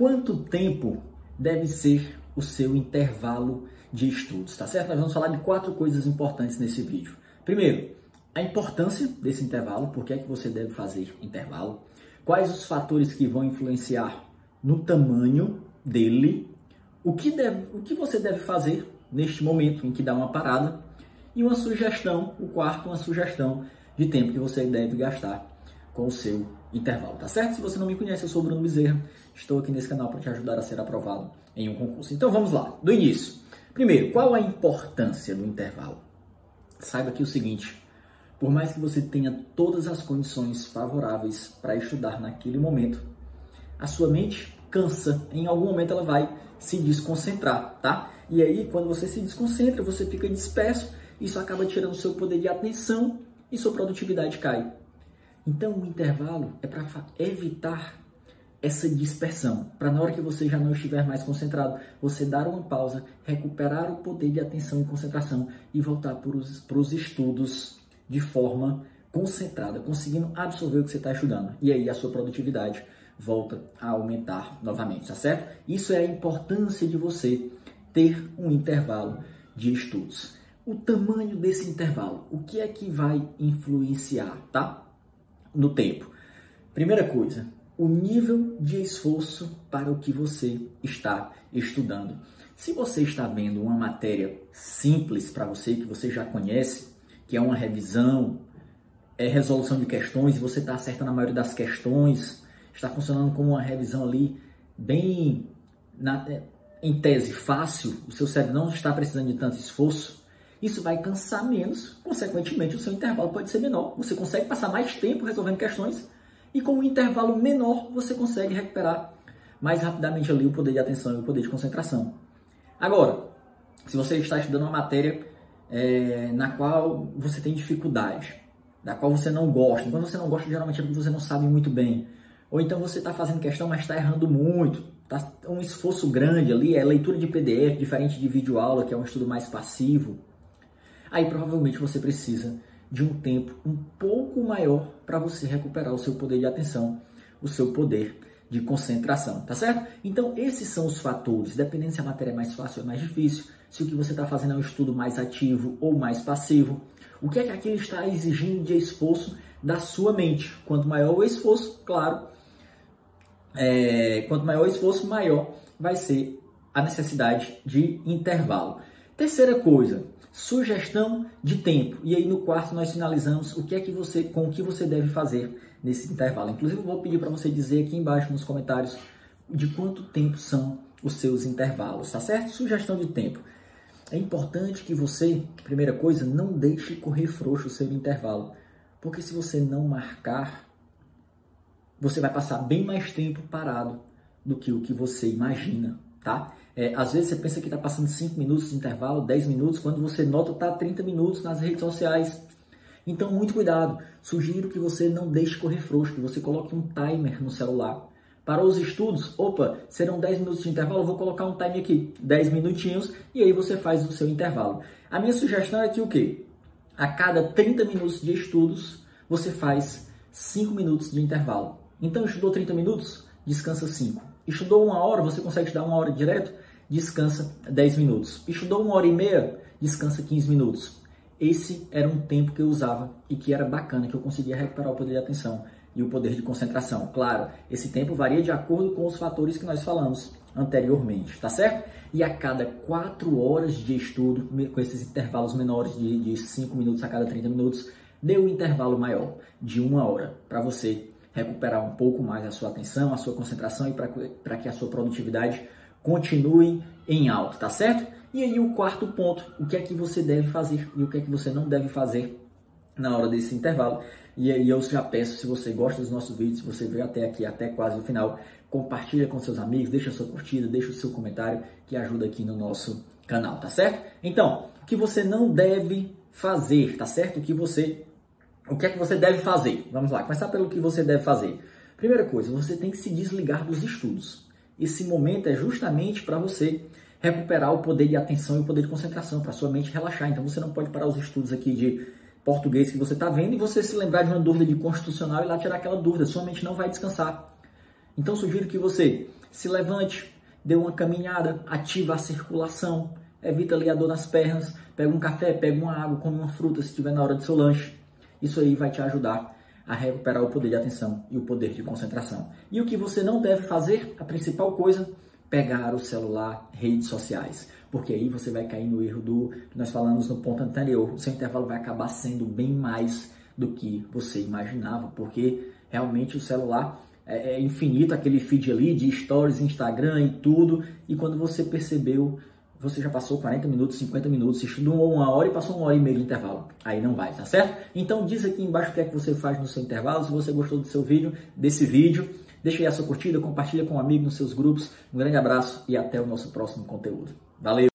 quanto tempo deve ser o seu intervalo de estudos, tá certo? Nós vamos falar de quatro coisas importantes nesse vídeo. Primeiro, a importância desse intervalo, por que é que você deve fazer intervalo, quais os fatores que vão influenciar no tamanho dele, o que, deve, o que você deve fazer neste momento em que dá uma parada e uma sugestão, o quarto, uma sugestão de tempo que você deve gastar com o seu intervalo, tá certo? Se você não me conhece, eu sou o Bruno Bezerra, estou aqui nesse canal para te ajudar a ser aprovado em um concurso. Então vamos lá, do início. Primeiro, qual a importância do intervalo? Saiba que o seguinte, por mais que você tenha todas as condições favoráveis para estudar naquele momento, a sua mente cansa, em algum momento ela vai se desconcentrar, tá? E aí, quando você se desconcentra, você fica disperso, isso acaba tirando seu poder de atenção e sua produtividade cai. Então, o intervalo é para evitar essa dispersão, para na hora que você já não estiver mais concentrado, você dar uma pausa, recuperar o poder de atenção e concentração e voltar para os estudos de forma concentrada, conseguindo absorver o que você está estudando. E aí a sua produtividade volta a aumentar novamente, tá certo? Isso é a importância de você ter um intervalo de estudos. O tamanho desse intervalo, o que é que vai influenciar, tá? No tempo. Primeira coisa, o nível de esforço para o que você está estudando. Se você está vendo uma matéria simples para você, que você já conhece, que é uma revisão, é resolução de questões, e você está acertando a maioria das questões, está funcionando como uma revisão ali bem na, em tese fácil, o seu cérebro não está precisando de tanto esforço, isso vai cansar menos, consequentemente o seu intervalo pode ser menor. Você consegue passar mais tempo resolvendo questões e com um intervalo menor você consegue recuperar mais rapidamente ali o poder de atenção e o poder de concentração. Agora, se você está estudando uma matéria é, na qual você tem dificuldade, da qual você não gosta, quando você não gosta geralmente é porque você não sabe muito bem, ou então você está fazendo questão, mas está errando muito, tá um esforço grande ali, é leitura de PDF, diferente de vídeo aula, que é um estudo mais passivo. Aí provavelmente você precisa de um tempo um pouco maior para você recuperar o seu poder de atenção, o seu poder de concentração, tá certo? Então, esses são os fatores, dependendo se a matéria é mais fácil ou mais difícil, se o que você está fazendo é um estudo mais ativo ou mais passivo, o que é que aquilo está exigindo de esforço da sua mente. Quanto maior o esforço, claro, é, quanto maior o esforço, maior vai ser a necessidade de intervalo. Terceira coisa, sugestão de tempo. E aí no quarto nós finalizamos o que é que você, com o que você deve fazer nesse intervalo. Inclusive eu vou pedir para você dizer aqui embaixo nos comentários de quanto tempo são os seus intervalos, tá certo? Sugestão de tempo. É importante que você, primeira coisa, não deixe correr frouxo o seu intervalo, porque se você não marcar, você vai passar bem mais tempo parado do que o que você imagina, tá? É, às vezes você pensa que está passando 5 minutos de intervalo, 10 minutos, quando você nota está 30 minutos nas redes sociais. Então, muito cuidado. Sugiro que você não deixe correr frouxo, que você coloque um timer no celular. Para os estudos, opa, serão 10 minutos de intervalo, vou colocar um timer aqui, 10 minutinhos, e aí você faz o seu intervalo. A minha sugestão é que o quê? A cada 30 minutos de estudos, você faz 5 minutos de intervalo. Então, estudou 30 minutos? Descansa 5. Estudou uma hora, você consegue estudar uma hora direto? Descansa 10 minutos. Estudou uma hora e meia? Descansa 15 minutos. Esse era um tempo que eu usava e que era bacana, que eu conseguia recuperar o poder de atenção e o poder de concentração. Claro, esse tempo varia de acordo com os fatores que nós falamos anteriormente, tá certo? E a cada 4 horas de estudo, com esses intervalos menores de 5 minutos a cada 30 minutos, dê um intervalo maior, de uma hora, para você recuperar um pouco mais a sua atenção, a sua concentração e para que a sua produtividade continue em alta, tá certo? E aí o quarto ponto, o que é que você deve fazer e o que é que você não deve fazer na hora desse intervalo. E aí eu já peço, se você gosta dos nossos vídeos, se você veio até aqui, até quase o final, compartilha com seus amigos, deixa sua curtida, deixa o seu comentário que ajuda aqui no nosso canal, tá certo? Então, o que você não deve fazer, tá certo? O que você o que é que você deve fazer? Vamos lá, começar pelo que você deve fazer. Primeira coisa, você tem que se desligar dos estudos. Esse momento é justamente para você recuperar o poder de atenção e o poder de concentração, para sua mente relaxar. Então você não pode parar os estudos aqui de português que você está vendo e você se lembrar de uma dúvida de constitucional e lá tirar aquela dúvida. Sua mente não vai descansar. Então sugiro que você se levante, dê uma caminhada, ativa a circulação, evita ali a dor nas pernas, pega um café, pega uma água, come uma fruta se estiver na hora do seu lanche. Isso aí vai te ajudar a recuperar o poder de atenção e o poder de concentração. E o que você não deve fazer, a principal coisa, pegar o celular, redes sociais, porque aí você vai cair no erro do que nós falamos no ponto anterior. O seu intervalo vai acabar sendo bem mais do que você imaginava, porque realmente o celular é, é infinito, aquele feed ali de stories, Instagram e tudo, e quando você percebeu, você já passou 40 minutos, 50 minutos, estudou uma hora e passou uma hora e meia de intervalo. Aí não vai, tá certo? Então diz aqui embaixo o que é que você faz no seu intervalo, se você gostou do seu vídeo, desse vídeo. Deixa aí a sua curtida, compartilha com um amigo nos seus grupos. Um grande abraço e até o nosso próximo conteúdo. Valeu!